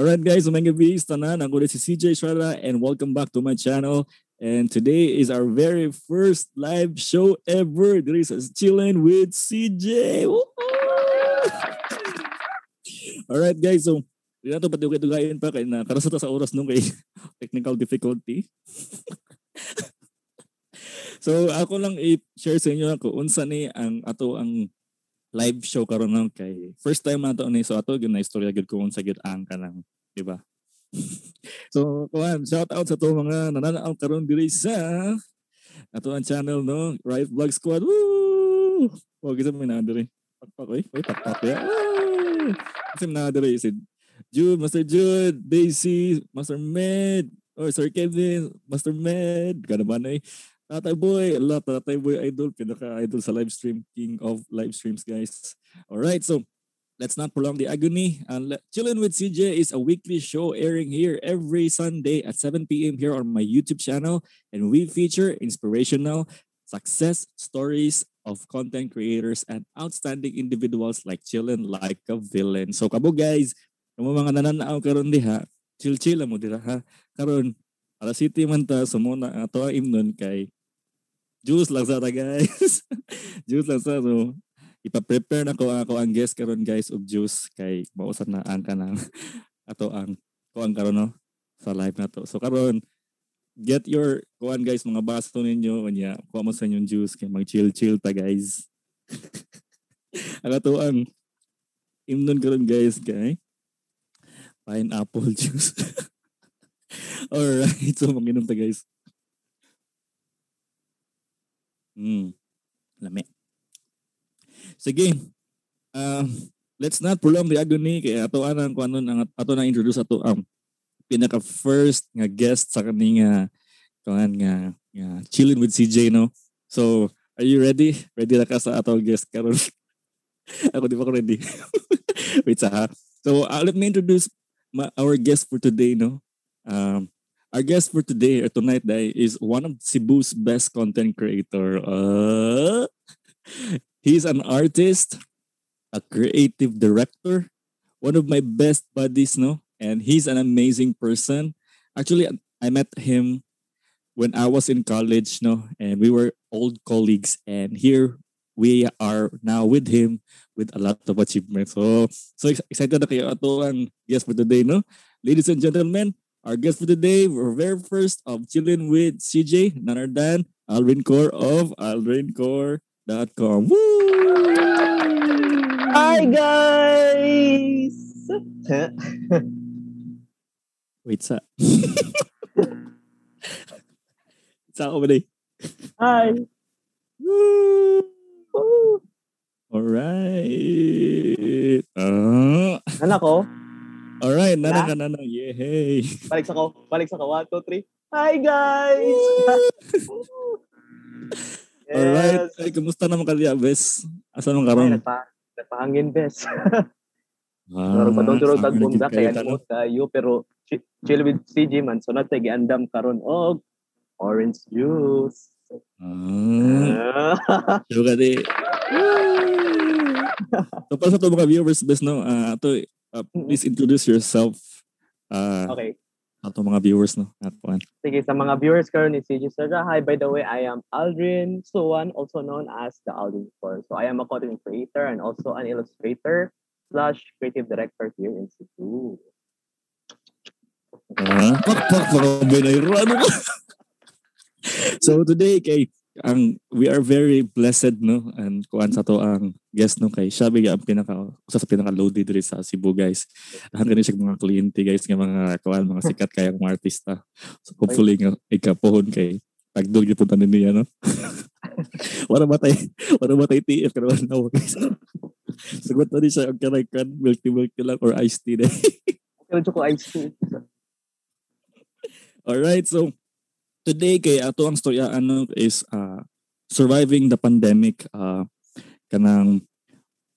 Alright guys, umay gabi tanan. Ako si CJ Estrada and welcome back to my channel. And today is our very first live show ever. Diri sa Chillin' with CJ. Alright guys, so hindi na ito pati okay tugayin pa kay na karasata sa oras nung kay technical difficulty. so ako lang i-share sa inyo ako unsa ni ang ato ang live show karon ng kay first time na to ni so ato gyud na istorya gyud ko unsa gyud ang kanang di ba? So kuan shout out sa to mga nananaw karon diri sa ato ang channel no? Right vlog squad. Woo! Wag kita may na diri? Pakpak oy. Oy pakpak ya kasi na diri si Jude Master Jude Daisy Master Med. Or Sir Kevin Master Med. Kada ba na eh Tatay Boy, Allah, Tatay Boy Idol, pinaka-idol sa live stream, king of live streams, guys. All right, so let's not prolong the agony. Uh, Chillin' with CJ is a weekly show airing here every Sunday at 7 p.m. here on my YouTube channel, and we feature inspirational success stories of content creators and outstanding individuals like Chillin' like a villain. So kabo guys, kamo mga nananaw karon diha, chill-chill mo dira ha. Karon para city man ta sumuna ato imnon kay juice lang sa guys. juice lang sa so ipa-prepare na ko ako ang guest karon guys of juice kay mausap na ang kanang ato ang ko ang karon no sa live na to. So karon get your kuan guys mga baso ninyo unya kuha mo sa inyong juice kay mag chill chill ta guys. ang ato ang imnon karon guys kay pineapple juice. Alright, so manginom ta guys. Mm. Lami. Sige. Uh, let's not prolong the agony kay ato anang kuan ang ato na introduce ato ang pinaka first nga guest sa kani nga kuan nga, nga chilling with CJ no. So, are you ready? Ready na ka sa ato guest karon? Ako di pa ko ready. Wait sa ha. So, uh, let me introduce my, our guest for today no. Um, Our guest for today or tonight day is one of Cebu's best content creator. Uh, he's an artist, a creative director, one of my best buddies, no? And he's an amazing person. Actually, I met him when I was in college, no? And we were old colleagues. And here we are now with him with a lot of achievements. So, so excited na kayo ato ang guest for today, no? Ladies and gentlemen, our guest for today, we're very first of chilling with CJ, none other than Alvin Core of alvincore.com. Woo! Hi guys! Wait sa. sa ako ba Hi! Woo! Woo! Alright. Uh, Anak ko? Alright, nana ka Yay! Balik sa ko. Balik sa ko. One, two, three. Hi guys! yes. Alright. Ay, kumusta naman kaliya, bes? Asa Ay, karon? nagpa, nagpahangin bes. Ah, Pero padong turog sabi tag na bunda gid kaya kayo, mo kayo pero chi- chill with CJ man so natay giandam karon og orange juice. Ah, Ah. so kadi. so para sa to mga viewers, bes, no? Ah, ato, uh, please introduce yourself. Ah, okay. ato mga viewers, no? At one. Sige, sa mga viewers karon ni CJ Sarda, hi, by the way, I am Aldrin Suwan, also known as the Aldrin Core. So I am a content creator and also an illustrator slash creative director here in Cebu. Ah, pak, pak, pak. Ano ba? so today, kay, ang we are very blessed no? And kuan sa to ang guest no? Kay siya biga ang pinaka usa sa pinaka loaded diri sa Cebu guys. Hanggang siya mga kliyente guys nga mga kuan mga sikat kaya mga artista. So hopefully nga ikapohon kay tagdog gyud punta niya no? Wala ba tay wala ba tay TF karon na guys. Sagot na siya ang kanay kan milk tea milk tea lang or iced tea na. Pero ko ice tea. Alright, so today kay ato ang storya ano is uh, surviving the pandemic uh, kanang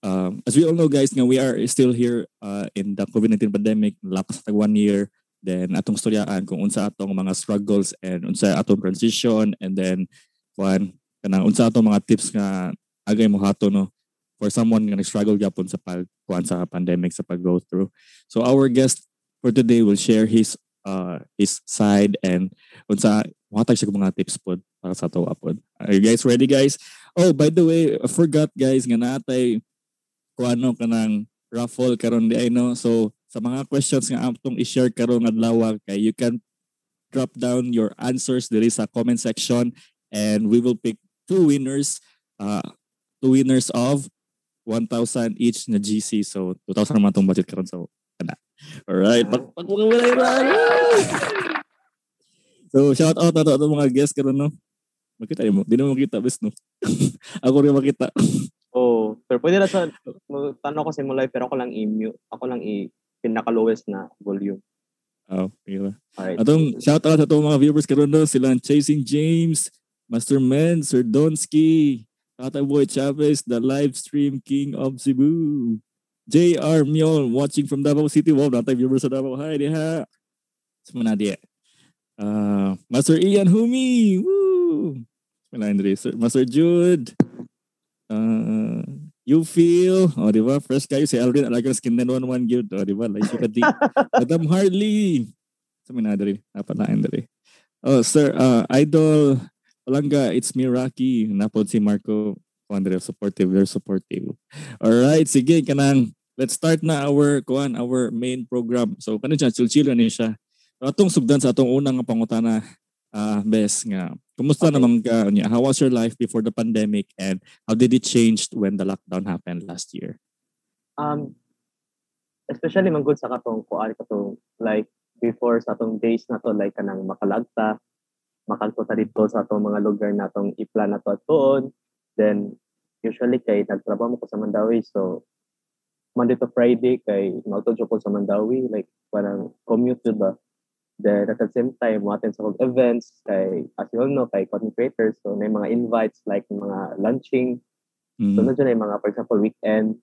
um, as we all know guys nga we are still here uh, in the COVID-19 pandemic lapas tag one year then atong storyaan kung unsa atong mga struggles and unsa atong transition and then kuan kanang unsa atong mga tips nga agay mo hato no for someone nga nag-struggle gyapon sa pag sa pandemic sa pag go through. So our guest for today will share his uh his side and unsa matag siya mga tips pod para sa to pod. Are you guys ready guys? Oh, by the way, I forgot guys nga natay kung ano kanang raffle karon di no. So sa mga questions nga atong i-share karon adlaw kay you can drop down your answers there is a comment section and we will pick two winners uh two winners of 1,000 each na GC so 2,000 naman tong budget karon so alright pag pag mga wala so shout out na to mga guests karon no makita mo di na mo makita bes no ako rin makita Oh, pero pwede na sa tanong ko mo live pero ako lang i-mute. Ako lang i pinaka lowest na volume. Oh, okay. Alright. Atong shout out sa atong mga viewers karon no sila Chasing James, Master Men, Sir Donsky, Tata Boy Chavez, the live stream king of Cebu. JR Miol watching from Davao City. Wow, natay viewers sa Davao. Hi, diha. Semana dia. Uh, Master Ian Humi. Woo! Semana Andre. Master Jude. Uh, you feel, oh, di ba? Fresh kayo si Alvin, alagang skin na one one good. Oh, di ba? Like, ka di. Madam Harley. Semana Andre. Dapat na Andre. Oh, sir, uh, Idol Palanga, it's me, Rocky. Napod si Marco. Andre, supportive, very supportive. Alright, sige, kanang, let's start na our, kuan, our main program. So, kanin siya, chill-chill na siya. So, atong sugdan sa atong unang nga pangutana, uh, bes nga, kumusta Okay. naman ka, niya, how was your life before the pandemic and how did it change when the lockdown happened last year? Um, especially man good sa katong kuan katong like before sa atong days na to like kanang makalagta makalto ta dito sa atong mga lugar na atong iplan na to at tuon then usually kay nagtrabaho mo ko sa Mandawi so Monday to Friday kay mauto ko sa Mandawi like parang commute ba then at the same time mo attend sa kong events kay as you all know kay content creators so may mga invites like mga lunching Mm. So, nandiyan yung mga, for example, weekend.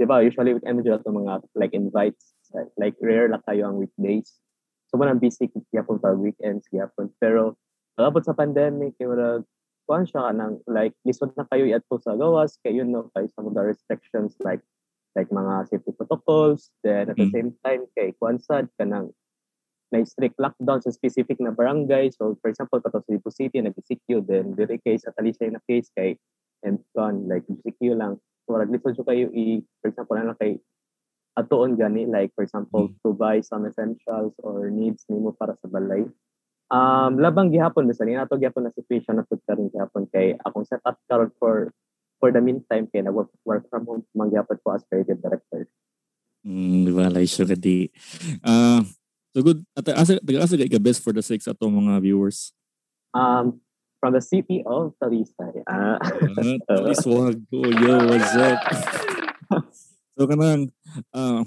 Di ba, usually weekend medyo ito mga like invites. Like, like rare lang kayo ang weekdays. So, manang busy kiyapon pa weekends kiyapon. Pero, pagkabot sa pandemic, kaya wala, kuhan siya ka ng, like, lisod na kayo iato sa gawas, kaya yun, no, kay some of the restrictions, like, like mga safety protocols, then at the Mm. same time, kay kuhan sad, ka ng, may strict lockdown sa specific na barangay. So, for example, kato sa Cebu City, nag-CQ, then dili case sa Talisay na case kay and gone, like CQ lang. So, wala lisod siya kayo i, for example, na lang kay atuon gani, like for example, to buy some essentials or needs nimo para sa balay. Um, labang gihapon bisa ni ato gihapon na situation na pud karon gihapon kay akong setup karon for for the meantime kay na work, work from home man gihapon ko as creative director. Mm, di ba? Like, sure di. Uh, so good. At asa, taga-asa ka best for the sake sa atong mga viewers. Um, from the city of Talisay. Ah, Uh, Please wag ko. Yo, what's up? so kanang uh,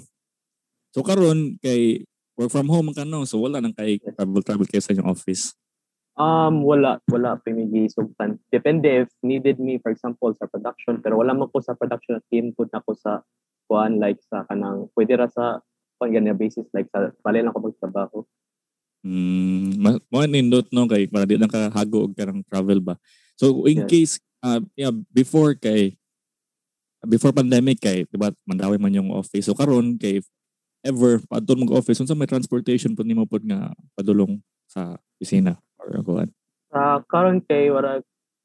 so karon kay work from home ka no. So wala nang kay travel travel kayo sa inyong office. Um, wala, wala pinigi sugtan. Depende if needed me, for example, sa production. Pero wala mo ko sa production team ko na ko sa kuan like sa kanang pwede ra sa kuan ganyan basis like sa bali lang ko magtrabaho. Mm, ma- mo nindot no kay para di lang ka hago og karang travel ba. So in Yes. case uh, yeah before kay before pandemic kay diba mandawi man yung office. So karon kay ever padton mag office unsa may transportation pud nimo pud nga padulong sa opisina or kuan. Sa karon kay wala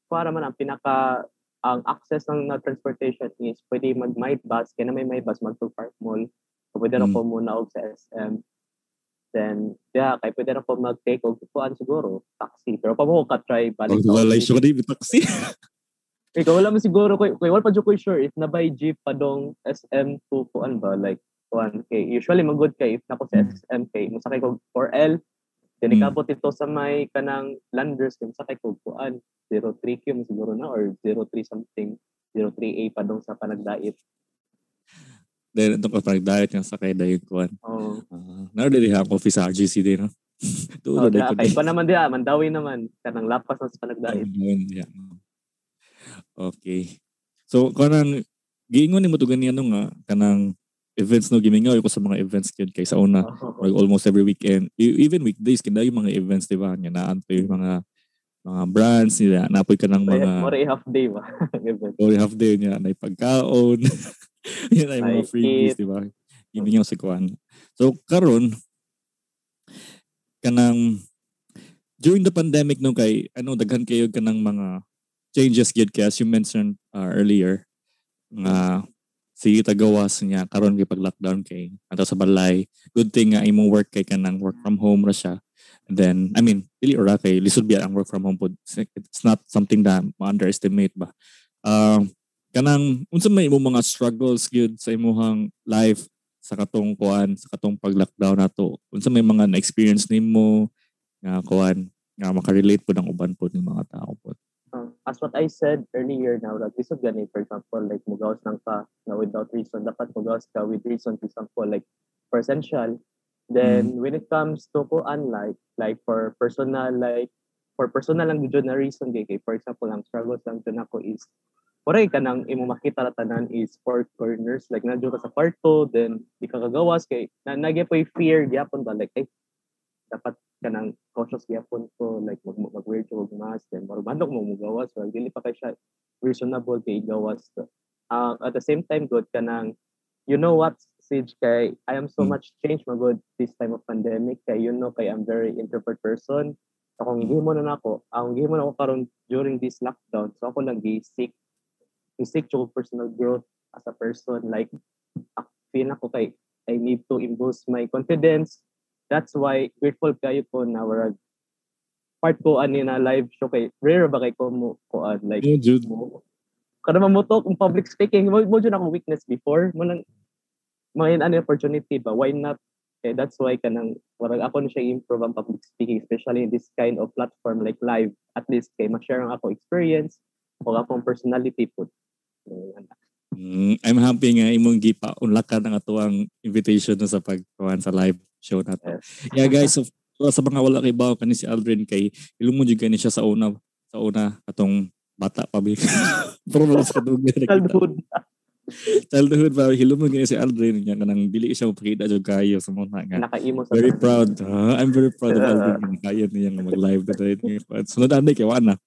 para man ang pinaka ang access ng na transportation is pwede mag might bus kaya na may may bus mag to Park Mall. So pwede na Mm. ko muna og sa SM. Then, yeah, kay pwede na ko mag-take og kuan siguro, taxi. Pero pa mo ko ka-try balik. Oh, wala siya kadi taxi. Ikaw wala mo siguro kay kay wala pa jud ko sure if na by jeep pa dong SM to kuan ba like kuan kay usually magud kay if nako sa Mm. SM kay mo sakay ko 4L then Mm. ikabot ito sa may kanang landers kay mo sakay ko kuan 03Q mo siguro na or 03 something 03A pa dong sa panagdait. Then itong kapag diet nga sakay dayon kuan. Oh. Uh, Naro dili ha ang office sa RGC din no. Tulo Oh, kay pa naman dia mandawi naman kanang lapas sa panagdait. Yeah. Okay. So, kanang, giingon ni mo to ganyan nga, kanang events no gimingaw ko sa mga events gyud kay sa una or almost every weekend. E- even weekdays kinda yung mga events di ba? Nga naan pa yung mga mga brands nila napoy ka ng Mga more half day ba? Or half day niya na pagkaon. Yun ay mga freebies di ba? Imingaw sa kuan. So karon kanang during the pandemic no kay ano daghan kayo kanang mga changes gid kay as you mentioned uh, earlier nga sige tagawas niya. Karon kay pag lockdown kay ato sa balay. Good thing nga imong work kay kanang work from home ra siya. Then I mean dili ora kay lisod biya ang work from home pod it's not something that ma-underestimate ba. Uh, kanang unsa may imong mga struggles gyud sa imong life sa katong kuan sa katong pag lockdown nato? Unsa may mga na-experience nimo nga kuan nga makarelate po ng uban po ng mga tao po. As what I said earlier now, that this is gani, for example, like mugawas lang ka na without reason, dapat mugawas ka with reason, for example, like for essential. Then mm. when it comes to ko unlike, like for personal, like for personal lang dito na reason, kay, for example, ang struggles lang dyan ako is Kuray ka nang imo makita na tanan is four corners like nandiyo ka sa kwarto then di ka kagawas kay na nagya po fear gyapon ba like ay dapat kanang cautious gyapon ko like mag mag wear og mask then maro manok mo mugawas so dili pa kay siya reasonable kay gawas so, uh, at the same time good kanang you know what Sage kay I am so mm. much changed magod this time of pandemic kay you know kay I'm very introvert person so kung mm. gihimo na nako ang gihimo na ako karon during this lockdown so ako lang gi-seek gi-seek to personal growth as a person like feel ako kay I need to boost my confidence that's why grateful kayo ko na warag part ko ani na live show kay rare ba kay ko mo ko uh, like yeah, Jude. mo kada mo to kung public speaking mo mo akong weakness before. Mo nang may ano opportunity ba? Why not? Eh, that's why kanang warag ako na siya improve ang public speaking especially in this kind of platform like live. At least kay ma-share ang ako experience o akong personality po Mm, I'm happy nga imong gipa unlakan ang atuang invitation sa pagkuhan sa live show na to. Yeah guys, so, sa mga wala kay Bao kani si Aldrin kay ilumon jud kani siya sa una sa una atong bata pa bi. Pero wala sa kadugay Childhood. Childhood pa hilumon kani si Aldrin nya kanang dili siya mapakita jud kayo sa mga nga. Nakaimo sa Very proud. Uh, I'm very proud of Aldrin kaya niya nga mag-live today. Sunod anday kay wana.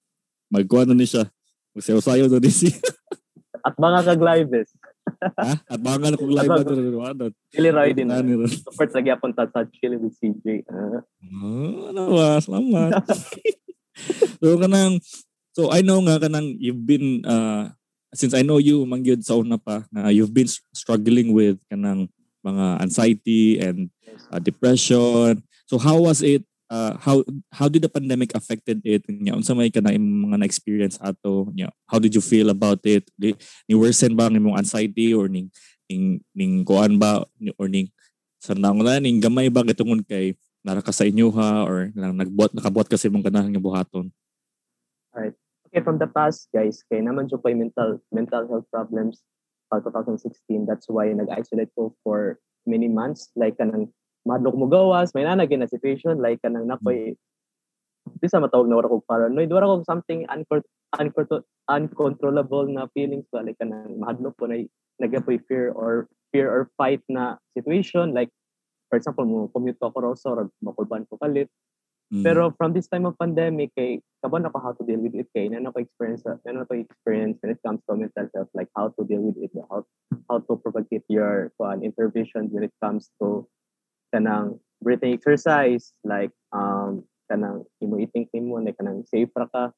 Magkuha na ni siya. Magsayo-sayo na ni siya. At mga kag-lives ha? At mga kong live na ito. Ano? Chili Roy din. Support sa gyapon ta sa Chili with CJ. Uh. Oh, ano ba? Salamat. so kanang so I know nga kanang you've been uh, since I know you mangyud sa una pa na you've been struggling with kanang mga anxiety and uh, depression. So how was it uh, how how did the pandemic affected it? Nya unsa may imong mga na-experience ato? Nya how did you feel about it? Di, ni worsen ba ang imong anxiety or ning ning ning kuan ba? Or ning sa na ning gamay ba? Gitungon kay nara ka sa inyo ha? Or lang nagbuat nakabuat kasi mong ganahan nga buhaton? Right okay from the past guys kay naman jud kay mental mental health problems uh, 2016 that's why nag-isolate ko for many months. Like kanang madlok mo gawas may na na situation like kanang nakoy di sa matawag na wala ko paranoid wala ko something uncontrol uncontrollable na feelings ba like kanang mahadlok po na nagapoy fear or fear or fight na situation like for example mo commute ko raw so makulban ko kalit mm. pero from this time of pandemic kay kaban ako how to deal with it kay na ko experience na ko experience when it comes to mental health like how to deal with it how how to propagate your uh, intervention when it comes to kanang breathing exercise like um kanang imo eating nimo like kanang safe ra ka.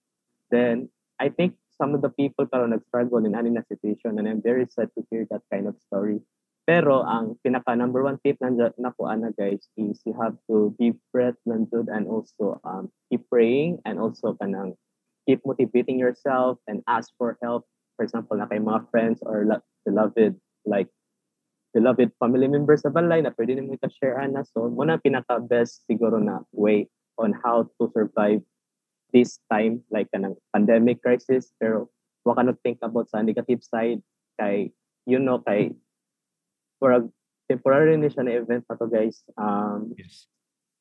Then I think some of the people karon nag-struggle in any na situation and I'm very sad to hear that kind of story. Pero ang pinaka number one tip nandiyan na po ana guys is you have to deep breath nandiyan and also um keep praying and also kanang keep motivating yourself and ask for help. For example na kay mga friends or beloved like beloved family members sa balay na pwede nimo i-share ana. So mo na pinaka best siguro na way on how to survive this time like kanang pandemic crisis. Pero wa ka think about sa negative side. Kay you know kay for a temporary ni siya na event pa to guys. Um yes.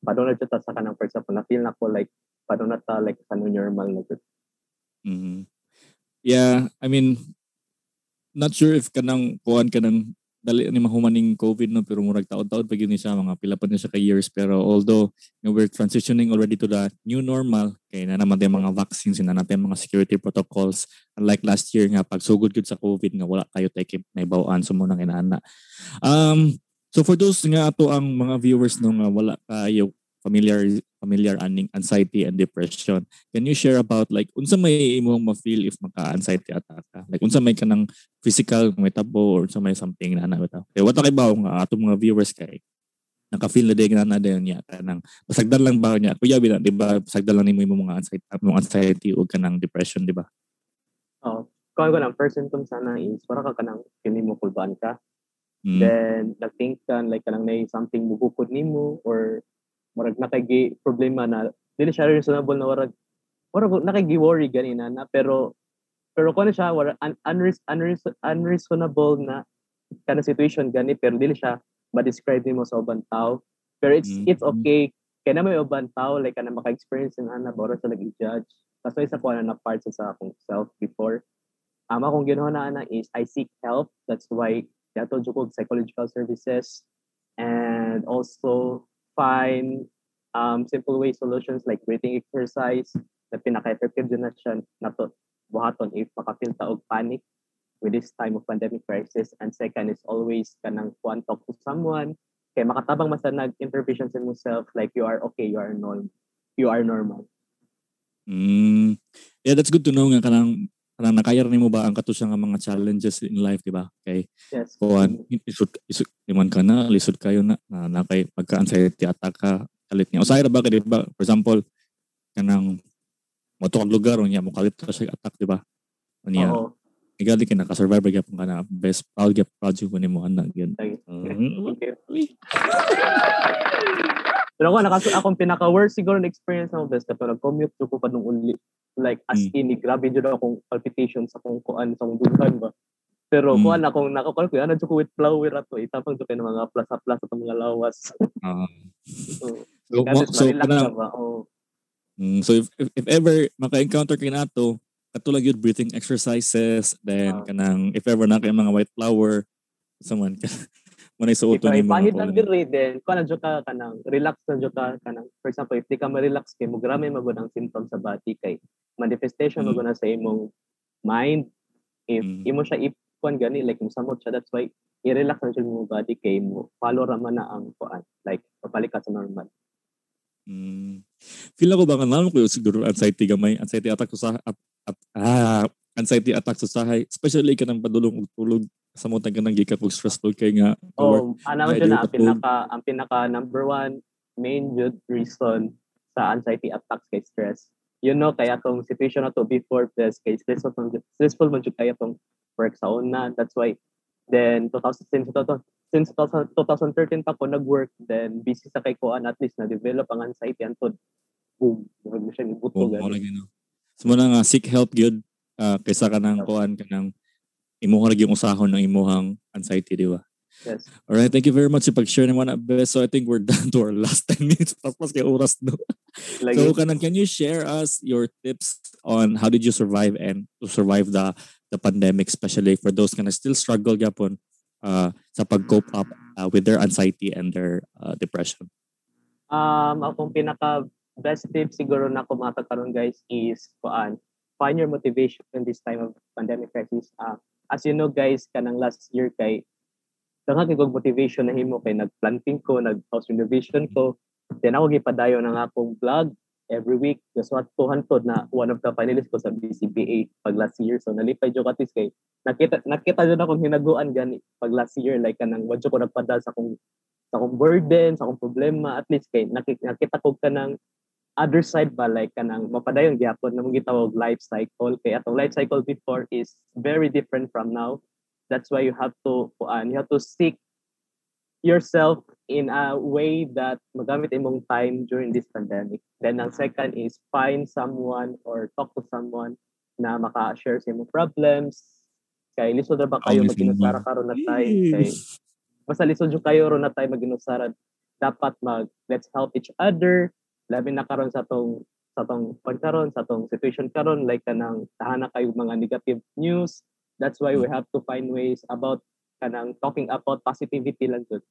padong na ta sa kanang for example na feel na ko like padong na ta like sa normal na jud mm-hmm. yeah i mean not sure if kanang kuan kanang dali ni mahumaning COVID no? Pero murag taon-taon pa ni siya mga pila pa niya siya ka years. Pero although you know, we're transitioning already to the new normal kay na naman mga vaccines na natin mga security protocols. Unlike last year nga pag sugod gud sa COVID nga wala tayo take naibawaan sa so, mo nang inaana um So for those nga ato ang mga viewers no nga wala kayo familiar familiar aning anxiety and depression. Can you share about like unsa may imong ma-feel if maka-anxiety attack ka? Like unsa may kanang physical may tabo or unsa may something na na bitaw. Kay wata kay bawo nga ato mga viewers kay naka-feel na din na na din niya kanang pasagdan lang ba niya. Kuya bina, di ba? Pasagdan lang nimo imong mga anxiety, imong anxiety o kanang depression, di ba? Oh, kung ko lang first symptom sana is para ka kanang kini mo kulban ka. Mm. Then nag-think ka like kanang may something mubukod nimo or murag nakagi problema na dili siya reasonable na warag warag nakagi worry ganina na pero pero kung ano siya warag un, unreas, unreas, unreasonable na of situation gani pero dili siya ma-describe nimo sa ubang tao. Pero it's Mm. it's okay kaya na may ubang tao like kana maka-experience ng ana baro sa nag-judge. Kasi isa ko na na part sa akong self before. Um, akong ginawa na ana is I seek help. That's why dato jud psychological services and also find um, simple way solutions like breathing exercise na pinaka-effective din na siya na to buhaton if makafeel ta og panic with this time of pandemic crisis. And second is always kanang kuan talk to someone. Kay makatabang mas na nag-intervention sa yourself like you are okay you are normal you are normal. Mm. Yeah, that's good to know nga kanang kanang nakaya rin mo ba ang kato siya nga mga challenges in life, di ba? Kay yes kuan isud isud liman ka na lisod kayo na na, na kay pagka anxiety attack ka kalit niya. Usahay ra ba kay di ba? For example, kanang mo lugar unya mo kalit ka siya attack, di ba? Unya, oo igali ka naka-survive gyapon ka na best proud gyap project ko nimo ana gyud. Mm. Pero ako, nakas akong pinaka-worst siguro na experience na best na nag-commute ko pa nung uli. Like, as Mm. in, grabe dyan akong palpitations sa kung kuan, sa kung dughan ba. Pero Mm. kuan akong nakakal ko, ano ko with flower ato, itapang ko ng mga plaza-plaza sa mga lawas. Ah. so, so, mo, so ba? Oh, Mm, so if, if, if ever maka-encounter kay nato, katulad yun breathing exercises, then Ah. kanang if ever na kay mga white flower, someone na isuoto ikaw ni mga ipahid lang kuan. diri then kuan na jud ka kanang relax na jud ka kanang for example if di ka ma-relax kay mo grame magud ang symptoms sa body kay manifestation Mm. magud na sa imong mind if Mm. imo siya ipon gani like mo samot siya that's why i-relax na jud mo body kay mo follow ra man na ang kuan like papalik ka sa normal Mm. Feel ako ba kanang ko siguro anxiety gamay, anxiety attack sa at, at, ah, anxiety attack sa sahay, especially ka nang padulong og tulog sa mo tag kanang gikat og stressful kay nga oh ana man na ang pinaka ang pinaka number one main jud reason sa anxiety attacks kay stress. You know kaya tong situation na to before this kay stressful man stressful man jud kaya tong work sa una. That's why then 2000 since 2000 since 2000 2013 pa ko nag-work then busy sa kay kuan at least na develop ang anxiety antod boom wag siya ni buto Oh, mo no. So mo na nga seek help gyud ah, kaysa ka nang kuan ka nang imo lagi yung usahon ng imuhang anxiety, di ba? yes All right, thank you very much sa pag-share naman na best. So I think we're down to our last 10 minutes tapos kay oras no. lagi So kanang can you share us your tips on how did you survive and to survive the the pandemic especially for those kind of still struggle gyapon uh, sa pag-cope up uh, with their anxiety and their uh, depression. Um, akong pinaka best tip siguro na ko karon guys is kuan find your motivation in this time of pandemic crisis. Uh, as you know guys, kanang last year kay dangha kay motivation na himo kay nagplanting ko, nag-house renovation ko. Then ako gipadayon ang akong vlog every week. Just what ko hantod na one of the finalists ko sa BCBA pag last year. So nalipay jud katis kay nakita nakita jud akong hinaguan gani pag last year like kanang wadyo ko nagpadal sa akong sa akong burden, sa akong problema, at least kay nakita, nakita ko ka ng other side ba like kanang mapadayon gyapon na mong gitawag life cycle. Kay atong life cycle before is very different from now. That's why you have to kuan you have to seek yourself in a way that magamit imong time during this pandemic. Then ang second is find someone or talk to someone na maka-share sa imong problems. Kay lisod ra ba kayo Oh, maginusara karon na tayo? Kay basta lisod yung kayo ron na tayo maginusara dapat mag let's help each other labi na karon sa tong sa tong pagkaron sa tong situation karon like kanang tahana kayo mga negative news. That's why we have to find ways about kanang talking about positivity lang jud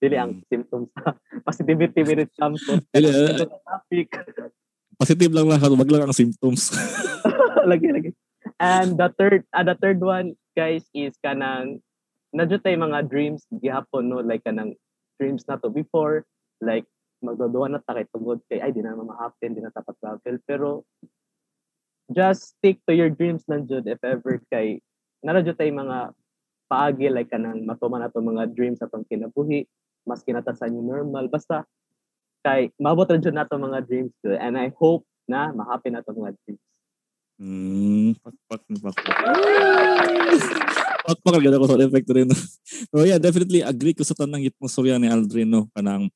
dili ang symptoms positivity when it comes to uh, topic. Positive lang lahat, wag lang ang symptoms. lagi lagi. And the third uh, the third one guys is kanang nadyo tay mga dreams gihapon no? Like kanang dreams na to before like magdodoa na ta kay tungod kay ay di na ma-happen di na tapat travel pero just stick to your dreams lang jud if ever kay nara jud tay mga paagi like kanang matuman ato mga dreams atong kinabuhi mas kinata sa normal basta kay maabot ra jud nato mga dreams jud and I hope na ma-happen nato mga dreams Mm, pakpak ni pakpak. pakpak agad ako sa effect rin. so yeah, definitely agree ko sa tanang itmosfera ni Aldrin no kanang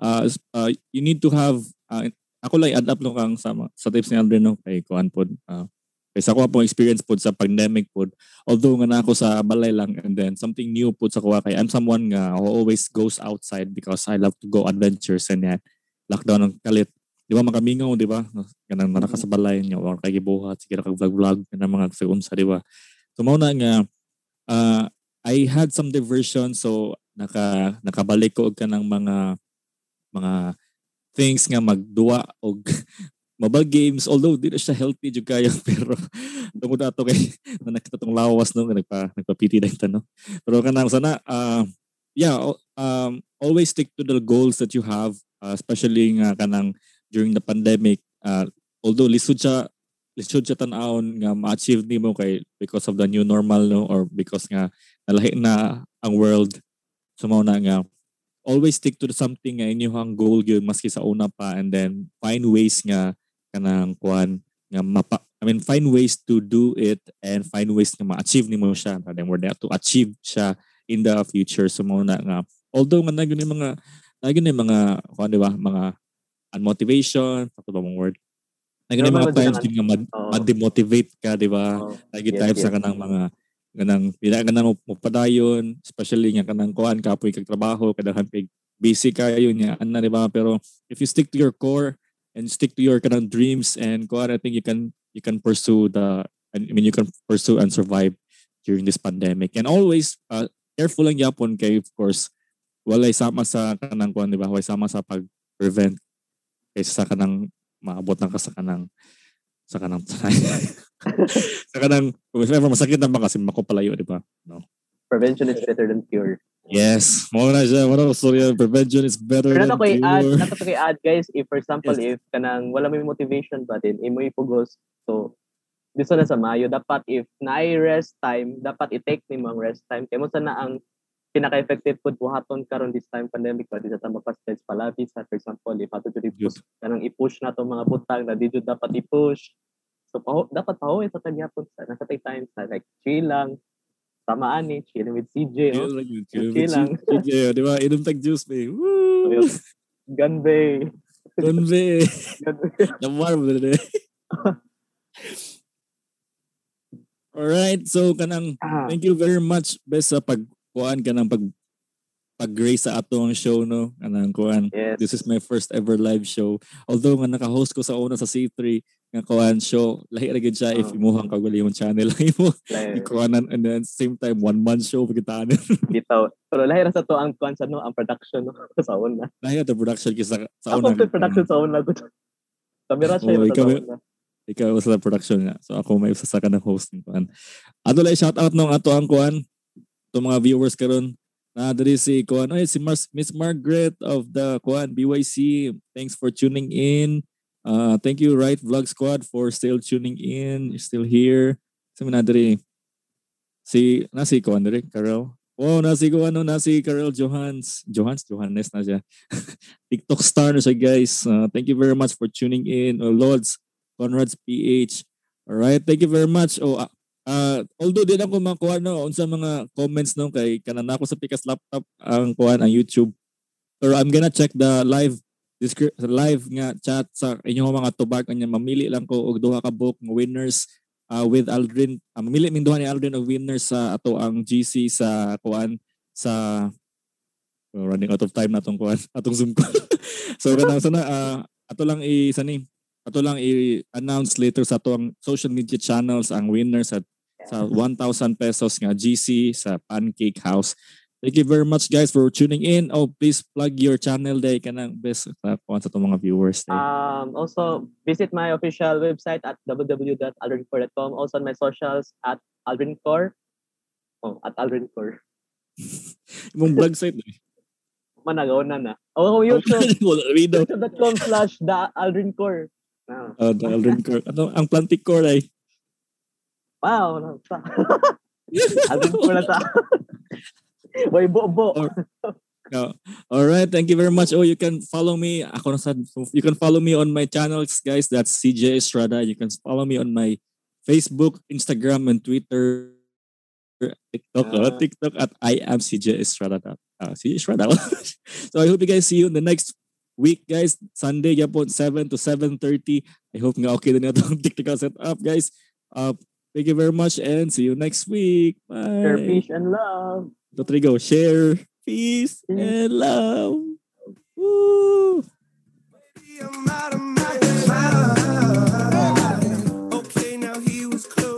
uh, uh, you need to have uh, ako lang add up kang sama sa tips ni Aldrin no kay kuan pod uh, kay sa ko po experience pod sa pandemic pod although nga na ako sa balay lang and then something new pod sa kuha kay I'm someone nga who always goes outside because I love to go adventures and yan lockdown ang kalit. Di ba makamingaw di ba? Kanang nara sa balay niya or kay gibuhat sige kag vlog vlog kanang mga sa di ba? So mao na nga uh, I had some diversion so naka nakabalik ko og kanang mga mga things nga magduwa og mobile games although di na siya healthy jud kayo pero tungod ato kay na nakita tong lawas no nagpa nagpapiti na ito no. Pero kanang sana uh, yeah um, always stick to the goals that you have uh, especially nga kanang during the pandemic uh, although lisod siya lisod siya tan-aon nga ma-achieve nimo kay because of the new normal no or because nga nalahi na ang world sumaw na nga always stick to something nga inyong goal gyud maski sa una pa and then find ways nga kanang kuan nga mapa I mean find ways to do it and find ways nga ma-achieve nimo siya and then we're there to achieve siya in the future so mo na nga although nga nagyon mga nagyon mga kuan di ba mga unmotivation sa ba mong word nagyon mga times din nga mad, oh. demotivate ka di ba oh. nagyon yes, times yes. sa kanang mga ganang pila ganang mo padayon especially nga kanang kuan kapoy kag trabaho kadaghan pig busy kayo niya ana di ba? Pero if you stick to your core and stick to your kanang dreams and kuan I think you can you can pursue the I mean you can pursue and survive during this pandemic. And always uh, careful lang yapon kay of course walay sama sa kanang kuan di ba? Walay sama sa pag prevent kaysa sa kanang maabot na ka sa kanang sa kanang sa kanang if ever masakit na ba kasi makopalayo di ba? No? Prevention is better than cure. Yes. Mo na siya. Mo na sorry. Prevention is better Pero than cure add, nato ko add guys if for example yes. if kanang wala may motivation ba din imo ipugos so dito na sa Mayo. Dapat if na rest time dapat i-take nimo ang rest time. Kay mo na ang pinaka-effective food buhaton karon this time pandemic ba sa tama pa palabi sa for example if ato jud i-push kanang i-push na to mga butang na di dapat i-push so paho, dapat pahuwi sa tagyapon sa nasa time sa like chill lang. Tamaan ni chilling with CJ chill, oh. lang, chill, chill lang. CJ oh, di ba? Inom tag juice be woo! Ganbe ganbe namar mo na. Alright, so kanang ah. thank you very much best sa pag kuan ka ng pag pag-grace sa atong show no? Kanang kuan yes. this is my first ever live show. Although nga naka-host ko sa una sa C3 nga kuan show lahi ra gid siya oh. if imuhang kaguli yung channel imo ikuanan and then same time one man show pagitaan bitaw. Pero lahi ra sa to ang kuan sa no ang production no? Sa una. Lahi ra production kisa sa una. ako production sa una gud kamera siya oh, ikaw, sa una ikaw sa production nga. So ako may usa sa kanang host ng kuan ato lay shout out nung ato ang kuan to mga viewers karon. Na diri si kuan ay si Miss Margaret of the kuan BYC thanks for tuning in uh thank you right vlog squad for still tuning in You're still here sa so, diri si na si kuan diri Carol Oh, nasi ko ano, nasi Carol Johans. Johans, Johannes na siya. TikTok star na siya, guys. Uh, thank you very much for tuning in. Oh, Lords, Conrad's PH. All right, thank you very much. Oh, uh, Uh, although din ako makuha no unsa mga comments no kay kanan ako sa Pikas laptop ang kuan ang YouTube. Pero I'm gonna check the live live nga chat sa inyong mga tubag kanya mamili lang ko og duha ka book winners uh, with Aldrin. Uh, mamili min duha ni Aldrin og winners sa ato ang GC sa kuan sa oh, running out of time na atong kuan atong Zoom call. so kanang sana uh, ato lang i sani ato lang i-announce later sa ato ang social media channels ang winners at sa 1,000 pesos nga GC sa Pancake House. Thank you very much guys for tuning in. Oh, please plug your channel day ka ng best sa sa itong mga viewers. Day. Um, also, visit my official website at www.aldrincore.com. Also on my socials at aldrincore. Oh, at aldrincore. Imong blog site eh. managaw na na. O YouTube. YouTube.com slash the Aldrin Core. Ah. Oh, the Aldrin Core. Ano, ang Plantic Core ay. Wow. nasa- Aldrin Core na ta. Bobo. Or- No. All right, thank you very much. Oh, you can follow me. Ako you can follow me on my channels, guys. That's CJ Estrada. You can follow me on my Facebook, Instagram, and Twitter. TikTok, Ah. uh, TikTok at I am CJ Estrada. Uh, CJ Estrada. so I hope you guys see you in the next week, guys. Sunday, yapon, 7 to 7.30. I hope nga okay din itong technical setup, guys. Uh, thank you very much and see you next week. Bye. Share peace and love. Two, three, go. Share, peace, and love. Woo! I'm out of my